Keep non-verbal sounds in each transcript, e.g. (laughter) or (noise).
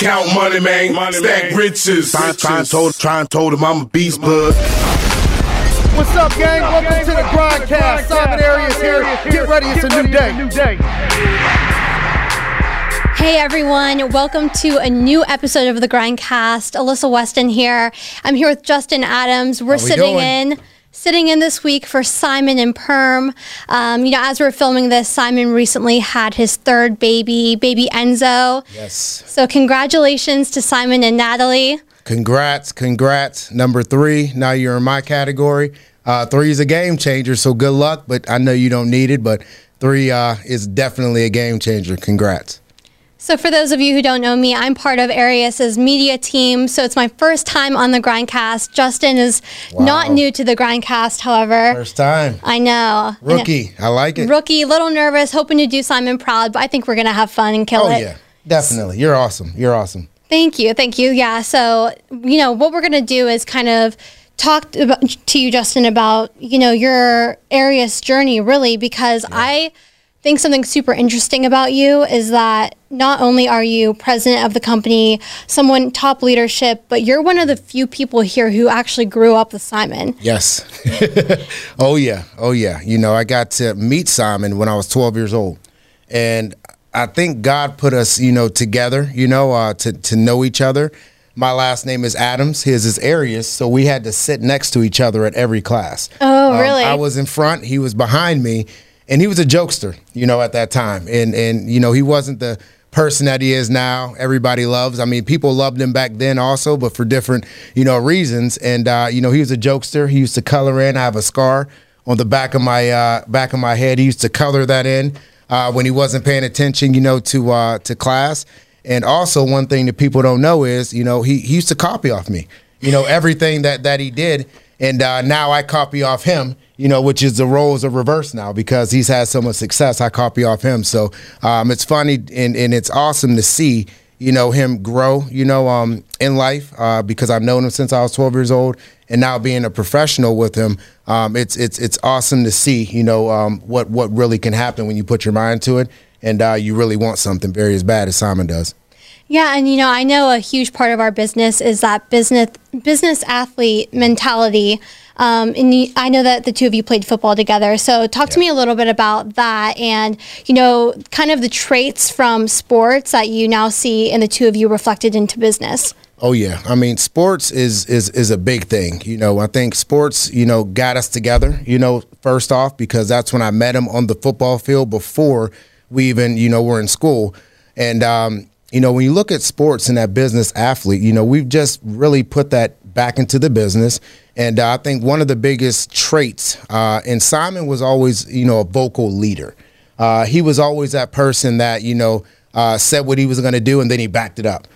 Count money, man. Money, Stack man. riches. Try, try, and told, try told him I'm a beast, bud. What's up, gang? Welcome to the Grindcast. Simon Arias here. Get ready, it's a new day. Hey everyone, welcome to a new episode of the Grindcast. Alyssa Weston here. I'm here with Justin Adams. We're we sitting doing? in sitting in this week for Simon and Perm. Um, you know, as we're filming this, Simon recently had his third baby, baby Enzo. Yes. So congratulations to Simon and Natalie. Congrats, congrats. Number three. Now you're in my category. Uh, three is a game changer, so good luck. But I know you don't need it. But three uh, is definitely a game changer. Congrats. So, for those of you who don't know me, I'm part of Arias's media team. So, it's my first time on the Grindcast. Justin is wow. not new to the Grindcast, however. First time. I know. Rookie. I, know. I like it. Rookie, little nervous, hoping to do Simon proud, but I think we're going to have fun and kill oh, it. Oh, yeah. Definitely. You're awesome. You're awesome. Thank you. Thank you. Yeah. So, you know, what we're going to do is kind of talk to you, Justin, about, you know, your Arius journey, really, because yeah. I think something super interesting about you is that not only are you president of the company, someone top leadership, but you're one of the few people here who actually grew up with Simon. Yes. (laughs) oh yeah. Oh yeah. You know, I got to meet Simon when I was 12 years old. And I think God put us, you know, together, you know, uh, to to know each other. My last name is Adams. His is Arias. So we had to sit next to each other at every class. Oh, um, really? I was in front. He was behind me and he was a jokester, you know, at that time. And and you know, he wasn't the person that he is now. Everybody loves. I mean, people loved him back then also, but for different, you know, reasons. And uh, you know, he was a jokester. He used to color in. I have a scar on the back of my uh, back of my head. He used to color that in uh, when he wasn't paying attention, you know, to uh, to class. And also, one thing that people don't know is, you know, he, he used to copy off me. You know, everything that that he did, and uh, now I copy off him you know, which is the roles are reversed now because he's had so much success. I copy off him. So um, it's funny and, and it's awesome to see, you know, him grow, you know, um, in life uh, because I've known him since I was 12 years old. And now being a professional with him, um, it's it's it's awesome to see, you know, um, what what really can happen when you put your mind to it and uh, you really want something very as bad as Simon does. Yeah, and you know, I know a huge part of our business is that business business athlete mentality. Um, and you, I know that the two of you played football together. So talk to me a little bit about that and, you know, kind of the traits from sports that you now see in the two of you reflected into business. Oh yeah, I mean, sports is is is a big thing. You know, I think sports, you know, got us together. You know, first off because that's when I met him on the football field before we even, you know, were in school. And um, you know, when you look at sports and that business athlete, you know, we've just really put that back into the business. And uh, I think one of the biggest traits, uh, and Simon was always, you know, a vocal leader. Uh, he was always that person that, you know, uh, said what he was going to do and then he backed it up.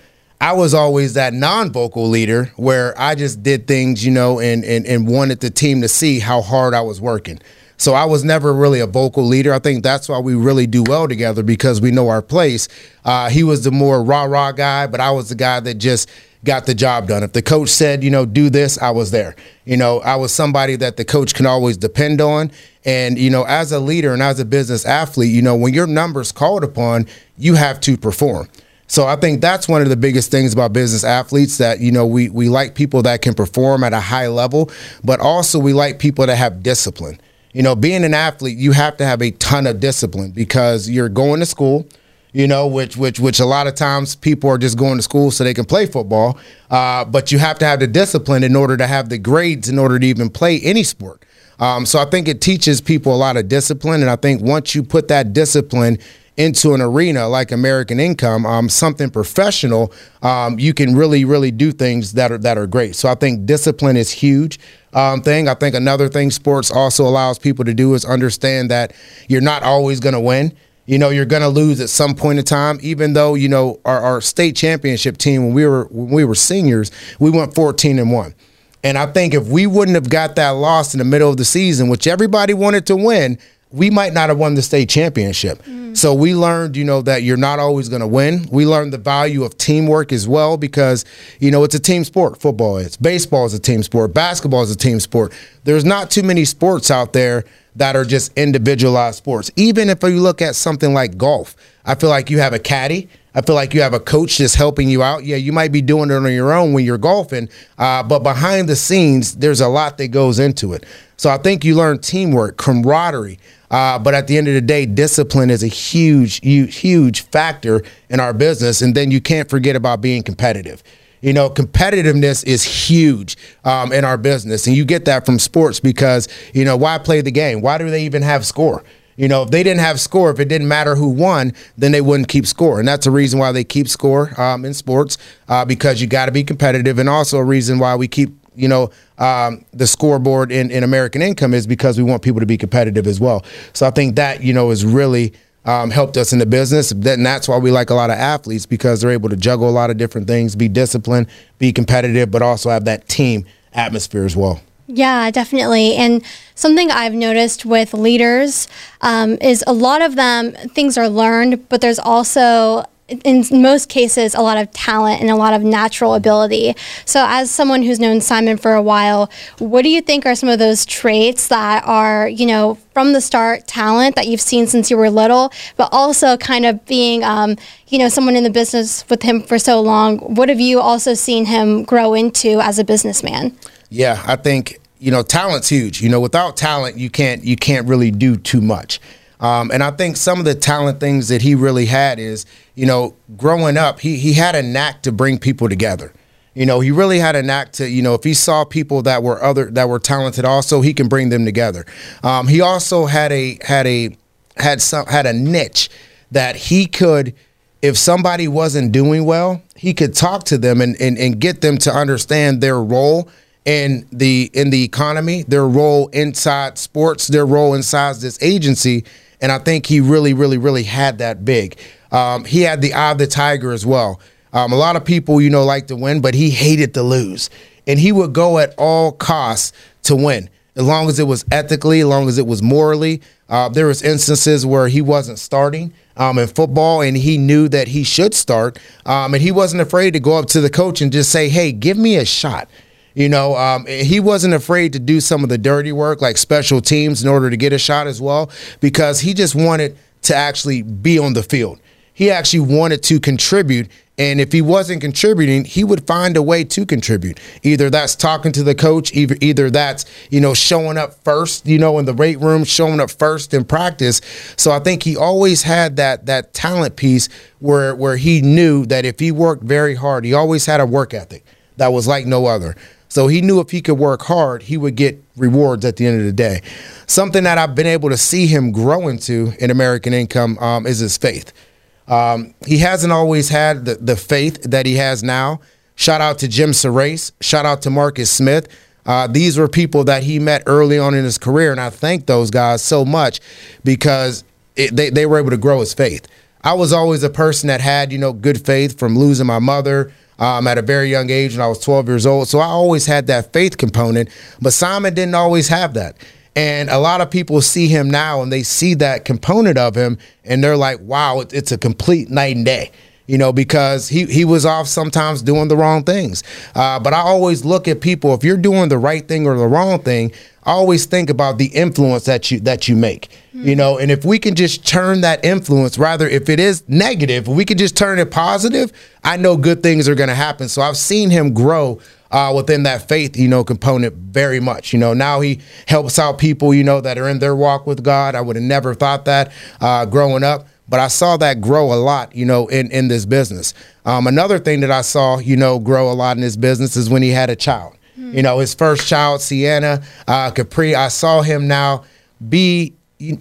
I was always that non-vocal leader where I just did things, you know, and, and, and wanted the team to see how hard I was working. So I was never really a vocal leader. I think that's why we really do well together because we know our place. Uh, he was the more rah rah guy, but I was the guy that just got the job done. If the coach said, you know, do this, I was there. You know, I was somebody that the coach can always depend on. And, you know, as a leader and as a business athlete, you know, when your number's called upon, you have to perform. So I think that's one of the biggest things about business athletes that, you know, we, we like people that can perform at a high level, but also we like people that have discipline. You know, being an athlete, you have to have a ton of discipline because you're going to school – you know, which which which a lot of times people are just going to school so they can play football. Uh, but you have to have the discipline in order to have the grades in order to even play any sport. Um, so I think it teaches people a lot of discipline, and I think once you put that discipline into an arena like American Income, um, something professional, um, you can really, really do things that are that are great. So I think discipline is huge. Um, thing. I think another thing sports also allows people to do is understand that you're not always going to win. You know, you're going to lose at some point in time. Even though you know our, our state championship team when we were when we were seniors, we went 14 and one. And I think if we wouldn't have got that loss in the middle of the season, which everybody wanted to win, we might not have won the state championship. Mm. So we learned, you know, that you're not always going to win. We learned the value of teamwork as well because, you know, it's a team sport. Football is. Baseball is a team sport. Basketball is a team sport. There's not too many sports out there that are just individualized sports. Even if you look at something like golf, I feel like you have a caddy. I feel like you have a coach just helping you out. Yeah, you might be doing it on your own when you're golfing, uh, but behind the scenes, there's a lot that goes into it. So I think you learn teamwork, camaraderie. Uh, but at the end of the day, discipline is a huge, huge, huge factor in our business. And then you can't forget about being competitive. You know, competitiveness is huge um, in our business. And you get that from sports because, you know, why play the game? Why do they even have score? You know, if they didn't have score, if it didn't matter who won, then they wouldn't keep score. And that's a reason why they keep score um, in sports uh, because you got to be competitive. And also a reason why we keep, you know, um, the scoreboard in, in American income is because we want people to be competitive as well. So I think that, you know, is really um, helped us in the business. And that's why we like a lot of athletes because they're able to juggle a lot of different things, be disciplined, be competitive, but also have that team atmosphere as well. Yeah, definitely. And something I've noticed with leaders um, is a lot of them, things are learned, but there's also in most cases a lot of talent and a lot of natural ability. So as someone who's known Simon for a while, what do you think are some of those traits that are, you know, from the start talent that you've seen since you were little, but also kind of being um, you know, someone in the business with him for so long, what have you also seen him grow into as a businessman? Yeah, I think, you know, talent's huge. You know, without talent you can't you can't really do too much. Um, and I think some of the talent things that he really had is, you know, growing up, he he had a knack to bring people together. You know, he really had a knack to, you know, if he saw people that were other that were talented, also he can bring them together. Um, he also had a had a had some had a niche that he could, if somebody wasn't doing well, he could talk to them and and, and get them to understand their role in the in the economy, their role inside sports, their role inside this agency and I think he really, really, really had that big. Um, he had the eye of the tiger as well. Um, a lot of people, you know, like to win, but he hated to lose, and he would go at all costs to win, as long as it was ethically, as long as it was morally. Uh, there was instances where he wasn't starting um, in football, and he knew that he should start, um, and he wasn't afraid to go up to the coach and just say, "Hey, give me a shot." You know, um, he wasn't afraid to do some of the dirty work, like special teams, in order to get a shot as well, because he just wanted to actually be on the field. He actually wanted to contribute. And if he wasn't contributing, he would find a way to contribute. Either that's talking to the coach, either either that's, you know, showing up first, you know, in the weight room, showing up first in practice. So I think he always had that that talent piece where where he knew that if he worked very hard, he always had a work ethic that was like no other. So he knew if he could work hard, he would get rewards at the end of the day. Something that I've been able to see him grow into in American Income um, is his faith. Um, he hasn't always had the, the faith that he has now. Shout out to Jim Serace. Shout out to Marcus Smith. Uh, these were people that he met early on in his career, and I thank those guys so much because it, they, they were able to grow his faith. I was always a person that had, you know, good faith from losing my mother, um, at a very young age when I was 12 years old. So I always had that faith component, but Simon didn't always have that. And a lot of people see him now and they see that component of him and they're like, wow, it's a complete night and day you know, because he, he was off sometimes doing the wrong things. Uh, but I always look at people, if you're doing the right thing or the wrong thing, I always think about the influence that you that you make. Mm-hmm. You know, and if we can just turn that influence, rather if it is negative, we can just turn it positive, I know good things are gonna happen. So I've seen him grow uh, within that faith, you know, component very much. You know, now he helps out people, you know, that are in their walk with God. I would have never thought that uh, growing up but I saw that grow a lot, you know, in, in this business. Um, another thing that I saw, you know, grow a lot in this business is when he had a child. Mm. You know, his first child, Sienna uh, Capri. I saw him now be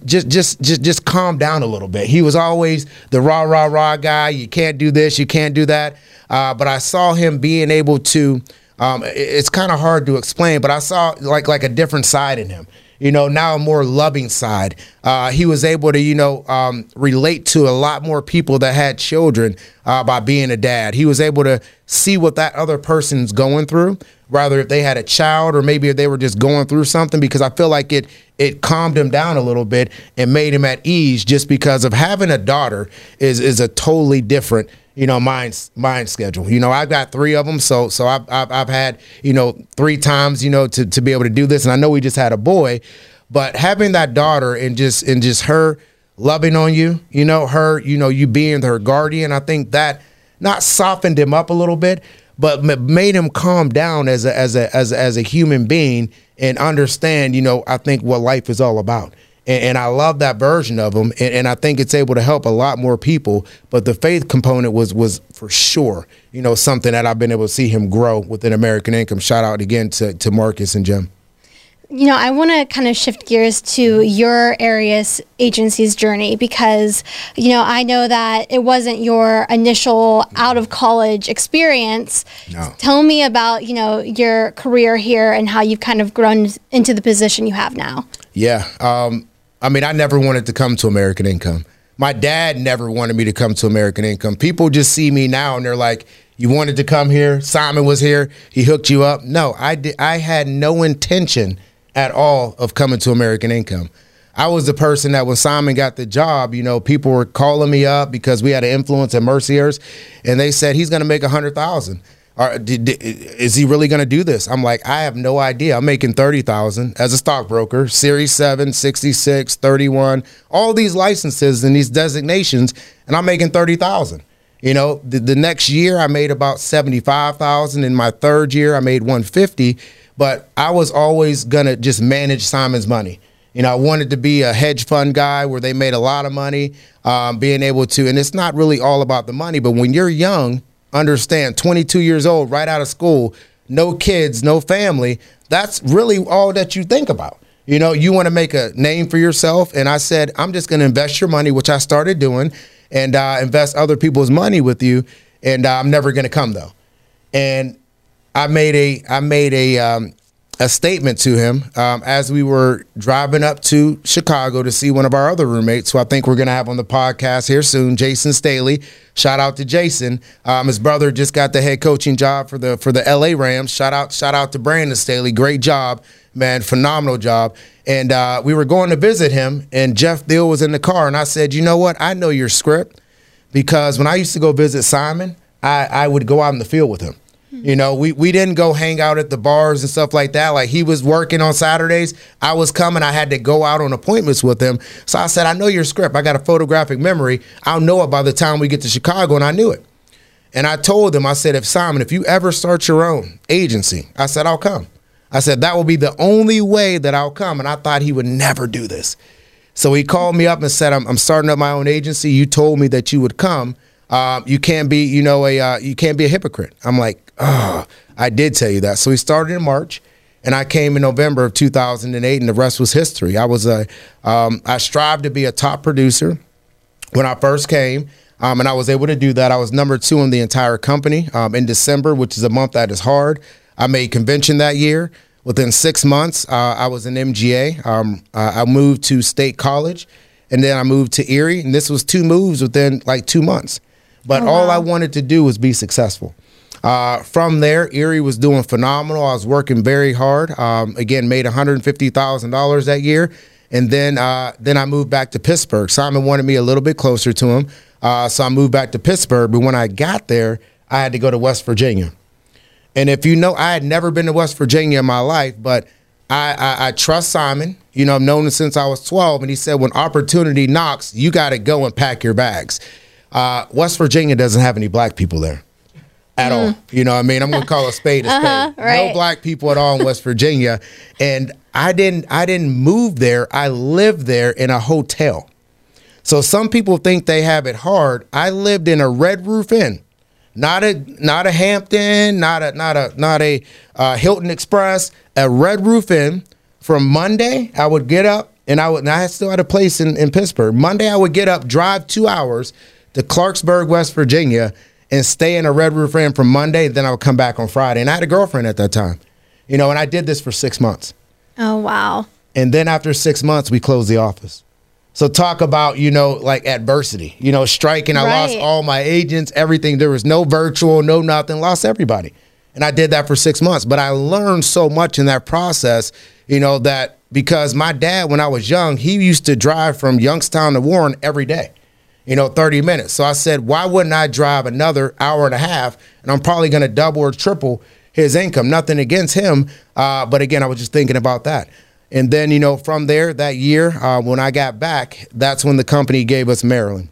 just just just just calm down a little bit. He was always the rah rah rah guy. You can't do this, you can't do that. Uh, but I saw him being able to. Um, it's kind of hard to explain, but I saw like like a different side in him you know, now a more loving side. Uh, he was able to, you know, um, relate to a lot more people that had children uh, by being a dad. He was able to see what that other person's going through, rather if they had a child or maybe if they were just going through something, because I feel like it it calmed him down a little bit and made him at ease just because of having a daughter is is a totally different you know mind mind schedule you know i've got three of them so so i've i've, I've had you know three times you know to, to be able to do this and i know we just had a boy but having that daughter and just and just her loving on you, you know, her, you know, you being her guardian. I think that not softened him up a little bit, but made him calm down as a as a as a, as a human being and understand, you know, I think what life is all about. And, and I love that version of him, and, and, I think it's able to help a lot more people. But the faith component was was for sure, you know, something that I've been able to see him grow within American Income. Shout out again to to Marcus and Jim you know, I want to kind of shift gears to your Arias Agencies journey because, you know, I know that it wasn't your initial out of college experience. No. Tell me about, you know, your career here and how you've kind of grown into the position you have now. Yeah. Um, I mean, I never wanted to come to American Income. My dad never wanted me to come to American Income. People just see me now and they're like, you wanted to come here. Simon was here. He hooked you up. No, I did. I had no intention at all of coming to American Income. I was the person that when Simon got the job, you know, people were calling me up because we had an influence at Mercier's, and they said he's going to make a hundred thousand. Is he really going to do this? I'm like, I have no idea. I'm making 30,000 as a stockbroker, Series 7, 66, 31, all these licenses and these designations, and I'm making 30,000. You know, the, the next year I made about 75,000. In my third year, I made 150 but I was always gonna just manage Simon's money. You know, I wanted to be a hedge fund guy where they made a lot of money, um, being able to, and it's not really all about the money, but when you're young, understand, 22 years old, right out of school, no kids, no family, that's really all that you think about. You know, you want to make a name for yourself. And I said, I'm just going to invest your money, which I started doing, and uh, invest other people's money with you. And uh, I'm never going to come though. And I made a I made a um, a statement to him um, as we were driving up to Chicago to see one of our other roommates, who I think we're going to have on the podcast here soon, Jason Staley. Shout out to Jason. Um, his brother just got the head coaching job for the for the LA Rams. Shout out shout out to Brandon Staley. Great job, man, phenomenal job. And uh, we were going to visit him, and Jeff Thiel was in the car, and I said, you know what? I know your script because when I used to go visit Simon, I, I would go out in the field with him. You know, we, we didn't go hang out at the bars and stuff like that. Like he was working on Saturdays. I was coming. I had to go out on appointments with him. So I said, I know your script. I got a photographic memory. I'll know it by the time we get to Chicago. And I knew it. And I told him, I said, if Simon, if you ever start your own agency, I said, I'll come. I said, that will be the only way that I'll come. And I thought he would never do this. So he called me up and said, I'm, I'm starting up my own agency. You told me that you would come. Uh, you can't be, you know, a uh, you can't be a hypocrite. I'm like, oh, I did tell you that. So we started in March, and I came in November of 2008, and the rest was history. I was a, um, I strived to be a top producer when I first came. Um, and I was able to do that. I was number two in the entire company um, in December, which is a month that is hard. I made convention that year. Within six months, uh, I was an MGA. Um, uh, I moved to State College, and then I moved to Erie. And this was two moves within like two months. But oh, wow. all I wanted to do was be successful. Uh, from there, Erie was doing phenomenal. I was working very hard. Um, again, made one hundred fifty thousand dollars that year, and then uh, then I moved back to Pittsburgh. Simon wanted me a little bit closer to him, uh, so I moved back to Pittsburgh. But when I got there, I had to go to West Virginia. And if you know, I had never been to West Virginia in my life, but I, I, I trust Simon. You know, I've known him since I was 12, and he said, when opportunity knocks, you got to go and pack your bags. Uh, West Virginia doesn't have any black people there at mm. all. You know what I mean? I'm gonna call a spade a (laughs) spade. Uh-huh, right. No black people at all in West Virginia. And I didn't I didn't move there. I lived there in a hotel. So some people think they have it hard. I lived in a red roof inn. Not a not a Hampton, not a not a not a uh, Hilton Express, a red roof inn. From Monday, I would get up and I would and I still had a place in, in Pittsburgh. Monday I would get up, drive two hours to Clarksburg, West Virginia, and stay in a Red Roof Inn from Monday. Then I would come back on Friday. And I had a girlfriend at that time, you know, and I did this for six months. Oh, wow. And then after six months, we closed the office. So talk about, you know, like adversity, you know, striking. I right. lost all my agents, everything. There was no virtual, no nothing, lost everybody. And I did that for six months. But I learned so much in that process, you know, that because my dad, when I was young, he used to drive from Youngstown to Warren every day you know, 30 minutes. So I said, why wouldn't I drive another hour and a half? And I'm probably going to double or triple his income. Nothing against him. Uh, but again, I was just thinking about that. And then, you know, from there that year, uh, when I got back, that's when the company gave us Maryland.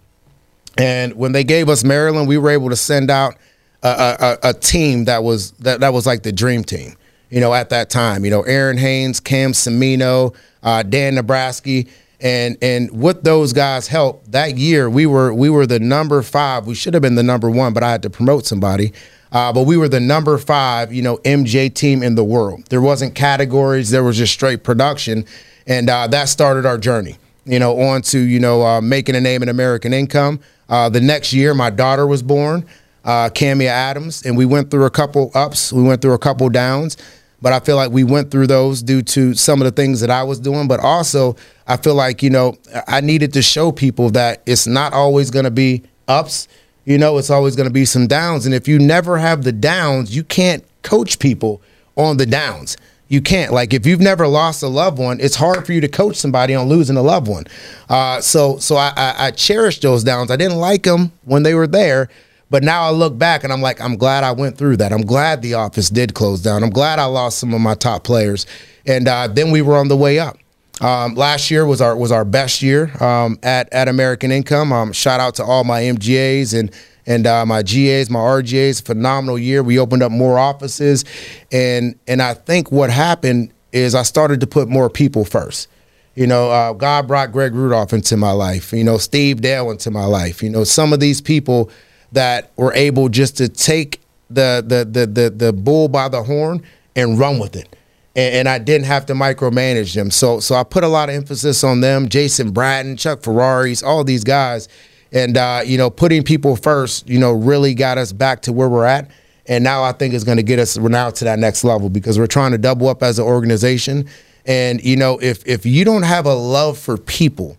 And when they gave us Maryland, we were able to send out a, a, a team that was that, that was like the dream team. You know, at that time, you know, Aaron Haynes, Cam Semino, uh, Dan Nebraska, and and with those guys' help, that year we were we were the number five. We should have been the number one, but I had to promote somebody. Uh, but we were the number five, you know, MGA team in the world. There wasn't categories; there was just straight production, and uh, that started our journey. You know, on to you know uh, making a name in American income. Uh, the next year, my daughter was born, uh, Camia Adams, and we went through a couple ups, we went through a couple downs. But I feel like we went through those due to some of the things that I was doing. But also, I feel like, you know, I needed to show people that it's not always going to be ups. You know, it's always going to be some downs. And if you never have the downs, you can't coach people on the downs. You can't. Like if you've never lost a loved one, it's hard for you to coach somebody on losing a loved one. Uh, so so I, I, I cherish those downs. I didn't like them when they were there, but now I look back and I'm like, I'm glad I went through that. I'm glad the office did close down. I'm glad I lost some of my top players, and uh, then we were on the way up. Um, last year was our was our best year um, at at American Income. Um, shout out to all my MGAs and and uh, my GAs, my RGAs. Phenomenal year. We opened up more offices, and and I think what happened is I started to put more people first. You know, uh, God brought Greg Rudolph into my life. You know, Steve Dale into my life. You know, some of these people that were able just to take the the the the, the bull by the horn and run with it. And, and, I didn't have to micromanage them. So so I put a lot of emphasis on them. Jason Bratton, Chuck Ferraris, all these guys. And uh, you know, putting people first, you know, really got us back to where we're at. And now I think it's going to get us now to that next level because we're trying to double up as an organization. And you know, if if you don't have a love for people,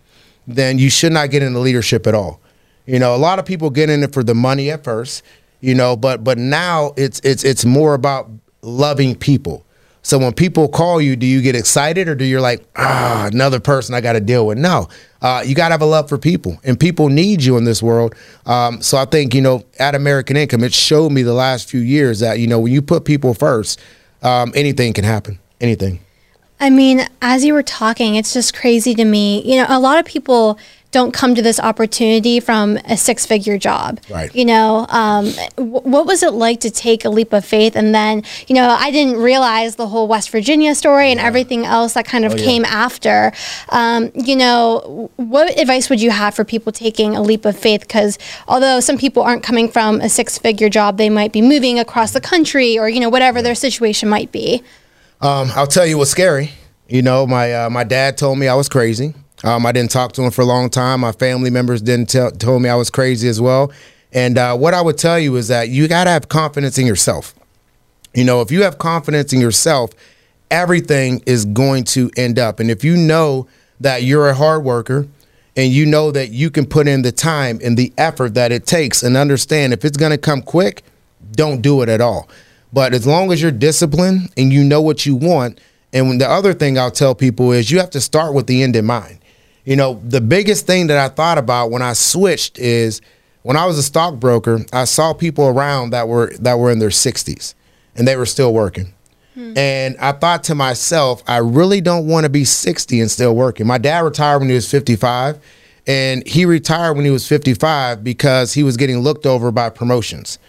then you should not get into leadership at all. You know, a lot of people get in it for the money at first, you know, but but now it's it's it's more about loving people. So when people call you, do you get excited or do you like ah another person I got to deal with? No, uh, you got to have a love for people, and people need you in this world. Um, so I think you know at American Income, it showed me the last few years that you know when you put people first, um, anything can happen. Anything. I mean, as you were talking, it's just crazy to me. You know, a lot of people don't come to this opportunity from a six figure job. Right. You know, um, w- what was it like to take a leap of faith? And then, you know, I didn't realize the whole West Virginia story and everything else that kind of oh, came yeah. after. Um, you know, what advice would you have for people taking a leap of faith? Because although some people aren't coming from a six figure job, they might be moving across the country or, you know, whatever their situation might be. Um, I'll tell you what's scary. You know, my uh, my dad told me I was crazy. Um, I didn't talk to him for a long time. My family members didn't tell told me I was crazy as well. And uh, what I would tell you is that you got to have confidence in yourself. You know, if you have confidence in yourself, everything is going to end up. And if you know that you're a hard worker and you know that you can put in the time and the effort that it takes and understand if it's going to come quick, don't do it at all. But as long as you're disciplined and you know what you want, and the other thing I'll tell people is you have to start with the end in mind. You know, the biggest thing that I thought about when I switched is when I was a stockbroker, I saw people around that were that were in their 60s and they were still working. Hmm. And I thought to myself, I really don't want to be 60 and still working. My dad retired when he was 55, and he retired when he was 55 because he was getting looked over by promotions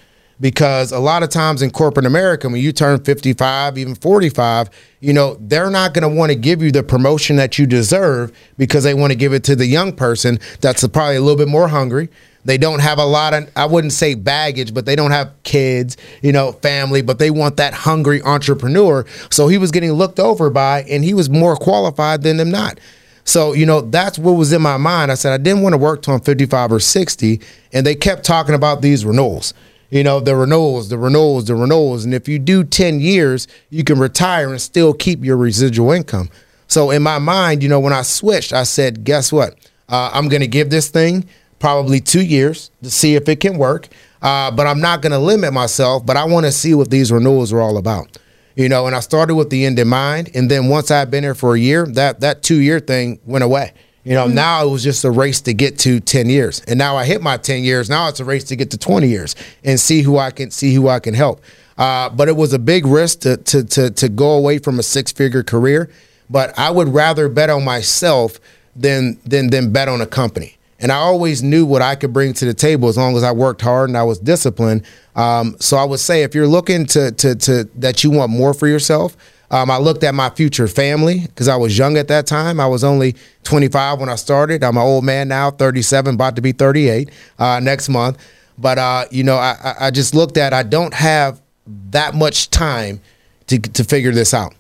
because a lot of times in corporate America, when you turn 55, even 45, you know, they're not going to want to give you the promotion that you deserve because they want to give it to the young person that's probably a little bit more hungry. They don't have a lot of, I wouldn't say baggage, but they don't have kids, you know, family, but they want that hungry entrepreneur. So he was getting looked over by, and he was more qualified than them not. So, you know, that's what was in my mind. I said, I didn't want to work till I'm 55 or 60. And they kept talking about these renewals you know, the renewals, the renewals, the renewals. And if you do 10 years, you can retire and still keep your residual income. So in my mind, you know, when I switched, I said, guess what? Uh, I'm going to give this thing probably two years to see if it can work. Uh, but I'm not going to limit myself, but I want to see what these renewals are all about. You know, and I started with the end in mind. And then once I've been here for a year, that, that two year thing went away. You know, mm-hmm. now it was just a race to get to 10 years. And now I hit my 10 years. Now it's a race to get to 20 years and see who I can see who I can help. Uh, but it was a big risk to, to, to, to go away from a six figure career. but I would rather bet on myself than than than bet on a company. And I always knew what I could bring to the table as long as I worked hard and I was disciplined. Um, so I would say if you're looking to to to that you want more for yourself, um, I looked at my future family because I was young at that time. I was only 25 when I started. I'm an old man now, 37, about to be 38 uh, next month. But uh, you know, I, I just looked at I don't have that much time to to figure this out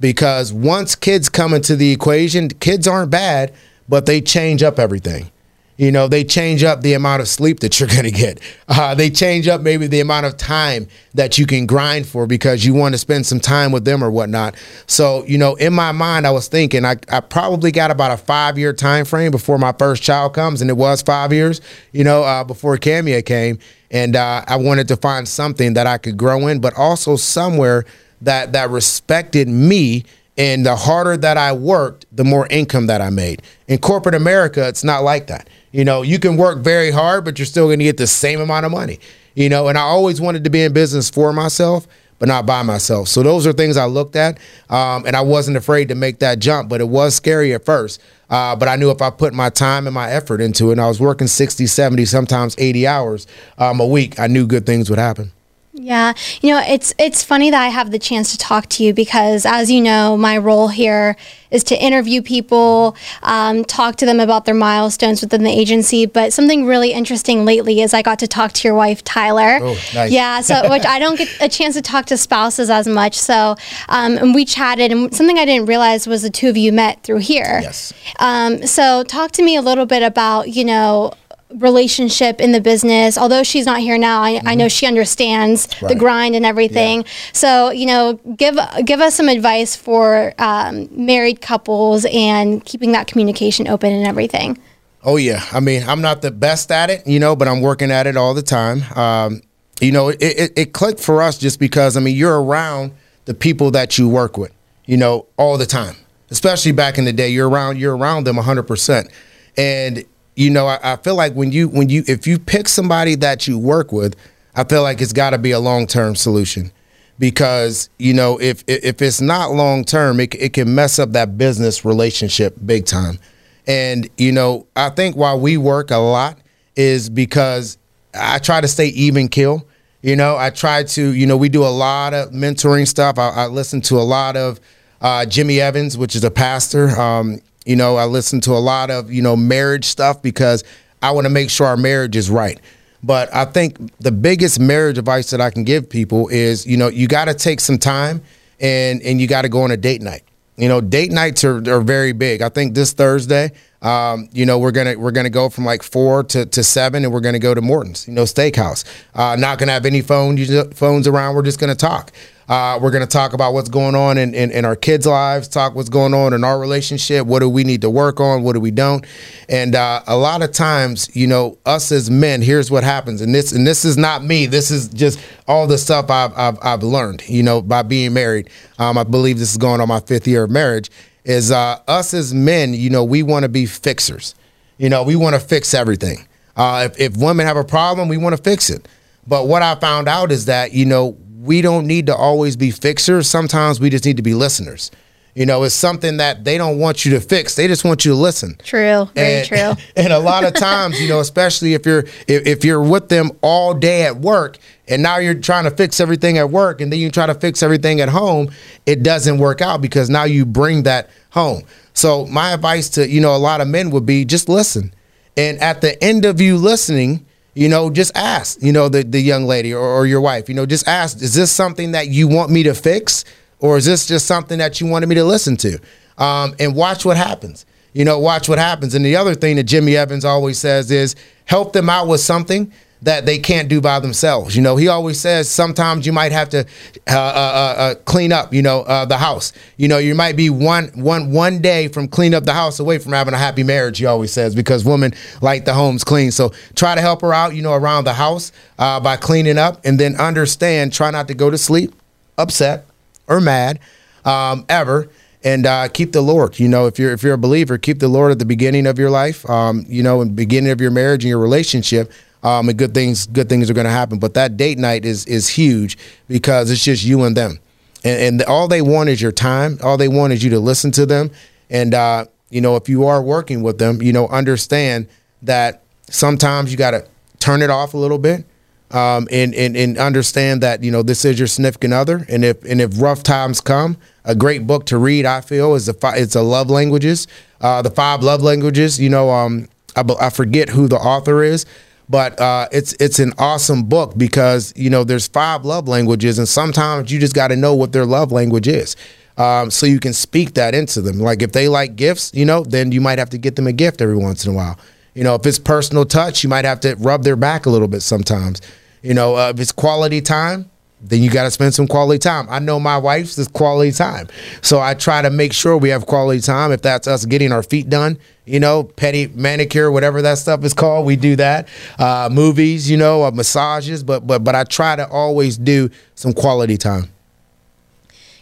because once kids come into the equation, kids aren't bad, but they change up everything. You know, they change up the amount of sleep that you're (laughs) going to get. Uh, they change up maybe the amount of time that you can grind for because you want to spend some time with them or whatnot. So, you know, in my mind, I was thinking I, I probably got about a five year time frame before my first child comes, and it was five years, you know, uh, before Camia came. And uh, I wanted to find something that I could grow in, but also somewhere that that respected me and the harder that I worked, the more income that I made. In corporate America, it's not like that. You know, you can work very hard, but you're still going to get the same amount of money. You know, and I always wanted to be in business for myself, but not by myself. So those are things I looked at, um, and I wasn't afraid to make that jump. But it was scary at first. Uh, but I knew if I put my time and my effort into it, and I was working 60, 70, sometimes 80 hours um, a week, I knew good things would happen. Yeah, you know, it's it's funny that I have the chance to talk to you because, as you know, my role here is to interview people, um, talk to them about their milestones within the agency. But something really interesting lately is I got to talk to your wife, Tyler. Oh, nice. Yeah, so (laughs) which I don't get a chance to talk to spouses as much. So, um, and we chatted, and something I didn't realize was the two of you met through here. Yes. Um, so, talk to me a little bit about you know relationship in the business. Although she's not here now, I, mm-hmm. I know she understands right. the grind and everything. Yeah. So you know, give give us some advice for um, married couples and keeping that communication open and everything. Oh yeah, I mean, I'm not the best at it, you know, but I'm working at it all the time. Um, you know, it, it, it clicked for us just because I mean, you're around the people that you work with, you know, all the time. Especially back in the day, you're around you're around them 100 percent, and you know, I, I, feel like when you when you if you pick somebody that you work with, I feel like it's got to be a long term solution because you know if if it's not long term, it it can mess up that business relationship big time. And you know, I think why we work a lot is because I try to stay even kill. You know, I try to you know we do a lot of mentoring stuff. I, I listen to a lot of uh, Jimmy Evans, which is a pastor. Um, you know, I listen to a lot of, you know, marriage stuff because I want to make sure our marriage is right. But I think the biggest marriage advice that I can give people is, you know, you got to take some time and and you got to go on a date night. You know, date nights are, are very big. I think this Thursday, um, you know, we're gonna we're gonna go from like four to, to seven, and we're gonna go to Morton's, you know, Steakhouse. Uh, not gonna have any phone phones around. We're just gonna talk. Uh, we're going to talk about what's going on in, in, in, our kids' lives, talk what's going on in our relationship. What do we need to work on? What do we don't? And uh, a lot of times, you know, us as men, here's what happens. And this and this is not me. This is just all the stuff I've, I've, I've learned, you know, by being married. Um, I believe this is going on my fifth year of marriage. Is uh, us as men, you know, we want to be fixers. You know, we want to fix everything. Uh, if, if women have a problem, we want to fix it. But what I found out is that, you know, we don't need to always be fixers. Sometimes we just need to be listeners. You know, it's something that they don't want you to fix. They just want you to listen. True, very and, true. (laughs) And a lot of (laughs) times, you know, especially if you're if, if you're with them all day at work and now you're trying to fix everything at work and then you try to fix everything at home, it doesn't work out because now you bring that home. So my advice to, you know, a lot of men would be just listen. And at the end of you listening, you know, just ask, you know, the, the young lady or, or your wife, you know, just ask, is this something that you want me to fix? Or is this just something that you wanted me to listen to? Um, and watch what happens. You know, watch what happens. And the other thing that Jimmy Evans always says is help them out with something that they can't do by themselves. You know, he always says sometimes you might have to uh, uh, uh, uh clean up, you know, uh, the house. You know, you might be one one one day from clean up the house away from having a happy marriage. He always says because women like the homes clean. So try to help her out, you know, around the house uh, by cleaning up, and then understand. Try not to go to sleep upset or mad um, ever and uh, keep the Lord. You know, if you're if you're a believer, keep the Lord at the beginning of your life. Um, you know, in beginning of your marriage and your relationship um, and good things good things are going to happen. But that date night is is huge because it's just you and them. and, and all they want is your time. All they want is you to listen to them. And uh, you know, if you are working with them, you know, understand that sometimes you got to turn it off a little bit. Um, and, and and understand that you know this is your significant other, and if and if rough times come, a great book to read, I feel, is the it's a love languages, uh, the five love languages. You know, um, I, I forget who the author is, but uh, it's it's an awesome book because you know there's five love languages, and sometimes you just got to know what their love language is. Um, so you can speak that into them. Like if they like gifts, you know, then you might have to get them a gift every once in a while. You know, if it's personal touch, you might have to rub their back a little bit sometimes. You know, uh, if it's quality time, then you got to spend some quality time. I know my wife's is quality time. So I try to make sure we have quality time. If that's us getting our feet done, you know, petty manicure, whatever that stuff is called, we do that. Uh, movies, you know, uh, massages, but but but I try to always do some quality time.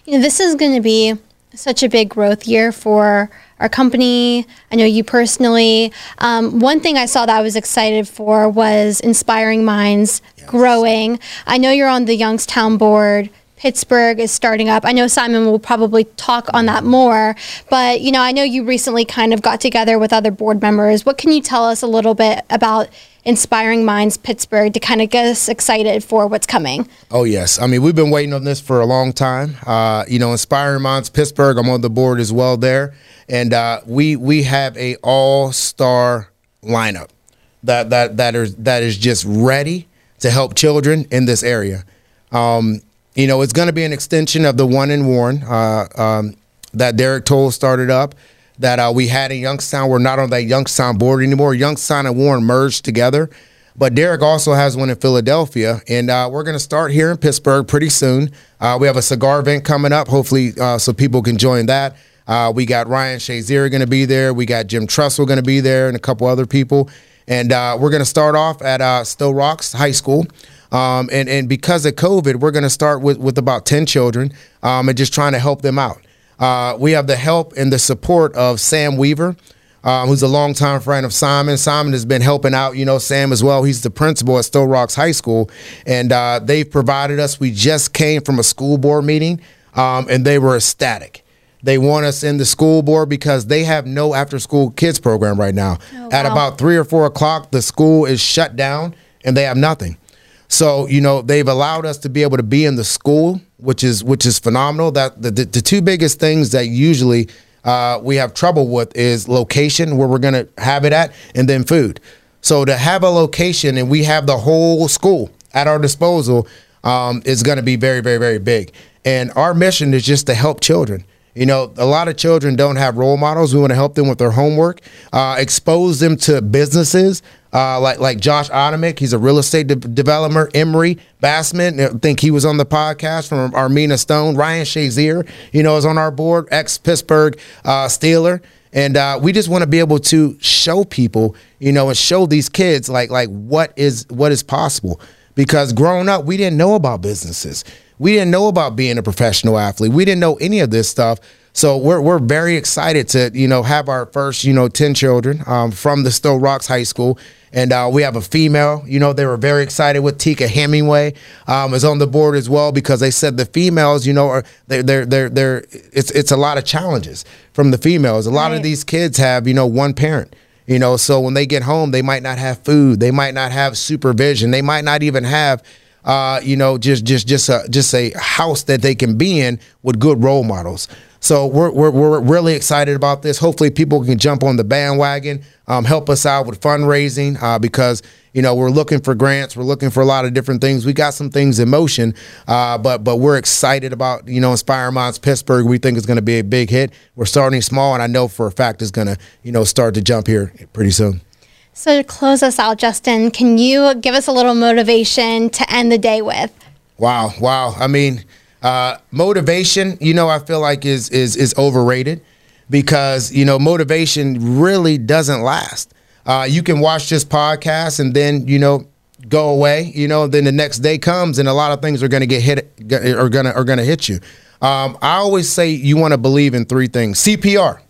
You know, this is going to be such a big growth year for our company. I know you personally. Um, one thing I saw that I was excited for was Inspiring Minds. Growing. I know you're on the Youngstown board. Pittsburgh is starting up. I know Simon will probably talk on that more, but you know, I know you recently kind of got together with other board members. What can you tell us a little bit about Inspiring Minds Pittsburgh to kind of get us excited for what's coming? Oh, yes. I mean, we've been waiting on this for a long time. Uh, you know, Inspiring Minds Pittsburgh, I'm on the board as well there. And uh, we we have a all star lineup that, that, that, is, that is just ready to help children in this area. Um, you know, it's going to be an extension of the one in Warren uh, um, that Derek Toll started up that uh, we had in Youngstown. We're not on that Youngstown board anymore. Youngstown and Warren merged together. But Derek also has one in Philadelphia, and uh, we're going to start here in Pittsburgh pretty soon. Uh, we have a cigar event coming up, hopefully, uh, so people can join that. Uh, we got Ryan Shazier going to be there. We got Jim Trussell going to be there, and a couple other people. And uh, we're going to start off at Sto-Rox High School. Um, and, and because of COVID, we're going to start with, with about 10 children um, and just trying to help them out. Uh, we have the help and the support of Sam Weaver, um, who's a longtime friend of Simon. Simon has been helping out, you know, Sam as well. He's the principal at Sto-Rox High School, and uh, they've provided us. We just came from a school board meeting, um, and they were ecstatic. They want us in the school board because they have no after school kids program right now. Oh, wow. At about three or four o'clock, the school is shut down and they have nothing. So you know they've allowed us to be able to be in the school, which is which is phenomenal. That the, the, the two biggest things that usually uh, we have trouble with is location, where we're going to have it at, and then food. So to have a location and we have the whole school at our disposal um, is going to be very very very big. And our mission is just to help children. You know, a lot of children don't have role models. We want to help them with their homework, uh, expose them to businesses uh, like like Josh Adamick. He's a real estate de- developer. Emery Bassman, I think he was on the podcast from Armina Stone. Ryan Shazier, you know, is on our board, ex Pittsburgh uh, Steeler. And uh, we just want to be able to show people, you know, and show these kids like like what is what is possible. Because growing up, we didn't know about businesses. We didn't know about being a professional athlete. We didn't know any of this stuff. So we're we're very excited to you know have our first you know ten children um, from the Sto-Rox High School, and uh, we have a female. You know they were very excited with Tika Hemingway um, is on the board as well because they said the females you know are they're they're they're, they're it's it's a lot of challenges from the females. A lot right. of these kids have you know one parent. You know, so when they get home, they might not have food, they might not have supervision, they might not even have uh, you know, just just just a just a house that they can be in with good role models. So we're, we're, we're really excited about this. Hopefully, people can jump on the bandwagon, um, help us out with fundraising uh, because you know we're looking for grants, we're looking for a lot of different things. We got some things in motion, uh, but but we're excited about you know Inspire Minds Pittsburgh. We think it's going to be a big hit. We're starting small, and I know for a fact it's going to you know start to jump here pretty soon. So to close us out, Justin, can you give us a little motivation to end the day with? Wow, wow. I mean uh, motivation, you know, I feel like is is is overrated because you know motivation really doesn't last. Uh, you can watch this podcast and then you know go away. You know, then the next day comes and a lot of things are going to get hit are going are to hit you. Um, I always say you want to believe in three things. CPR.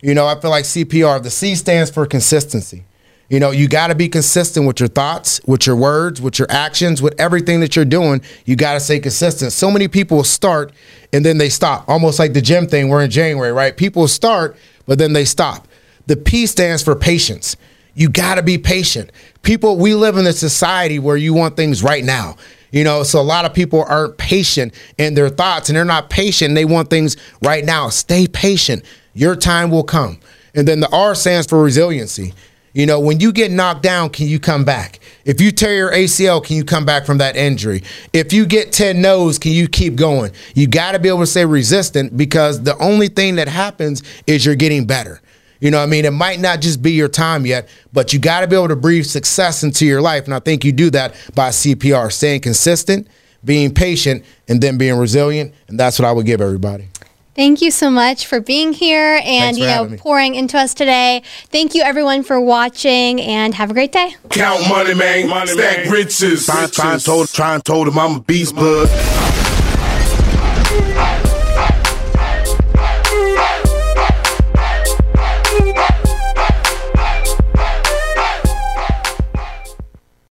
You know, I feel like CPR. The C stands for consistency. You know, you got to be consistent with your thoughts, with your words, with your actions, with everything that you're doing. You got to stay consistent. So many people start and then they stop, almost like the gym thing. We're in January, right? People start, but then they stop. The P stands for patience. You got to be patient. People, we live in a society where you want things right now. You know, so a lot of people aren't patient in their thoughts and they're not patient. They want things right now. Stay patient. Your time will come. And then the R stands for resiliency. You know, when you get knocked down, can you come back? If you tear your ACL, can you come back from that injury? If you get 10 no's, can you keep going? You got to be able to stay resistant because the only thing that happens is you're getting better. You know, I mean, it might not just be your time yet, but you got to be able to breathe success into your life. And I think you do that by CPR, staying consistent, being patient, and then being resilient. And that's what I would give everybody. Thank you so much for being here and you know pouring into us today. Thank you everyone for watching and have a great day. Count money, man. Money, Stack man. riches. Try, try, and told, try and told him I'm a beast blood.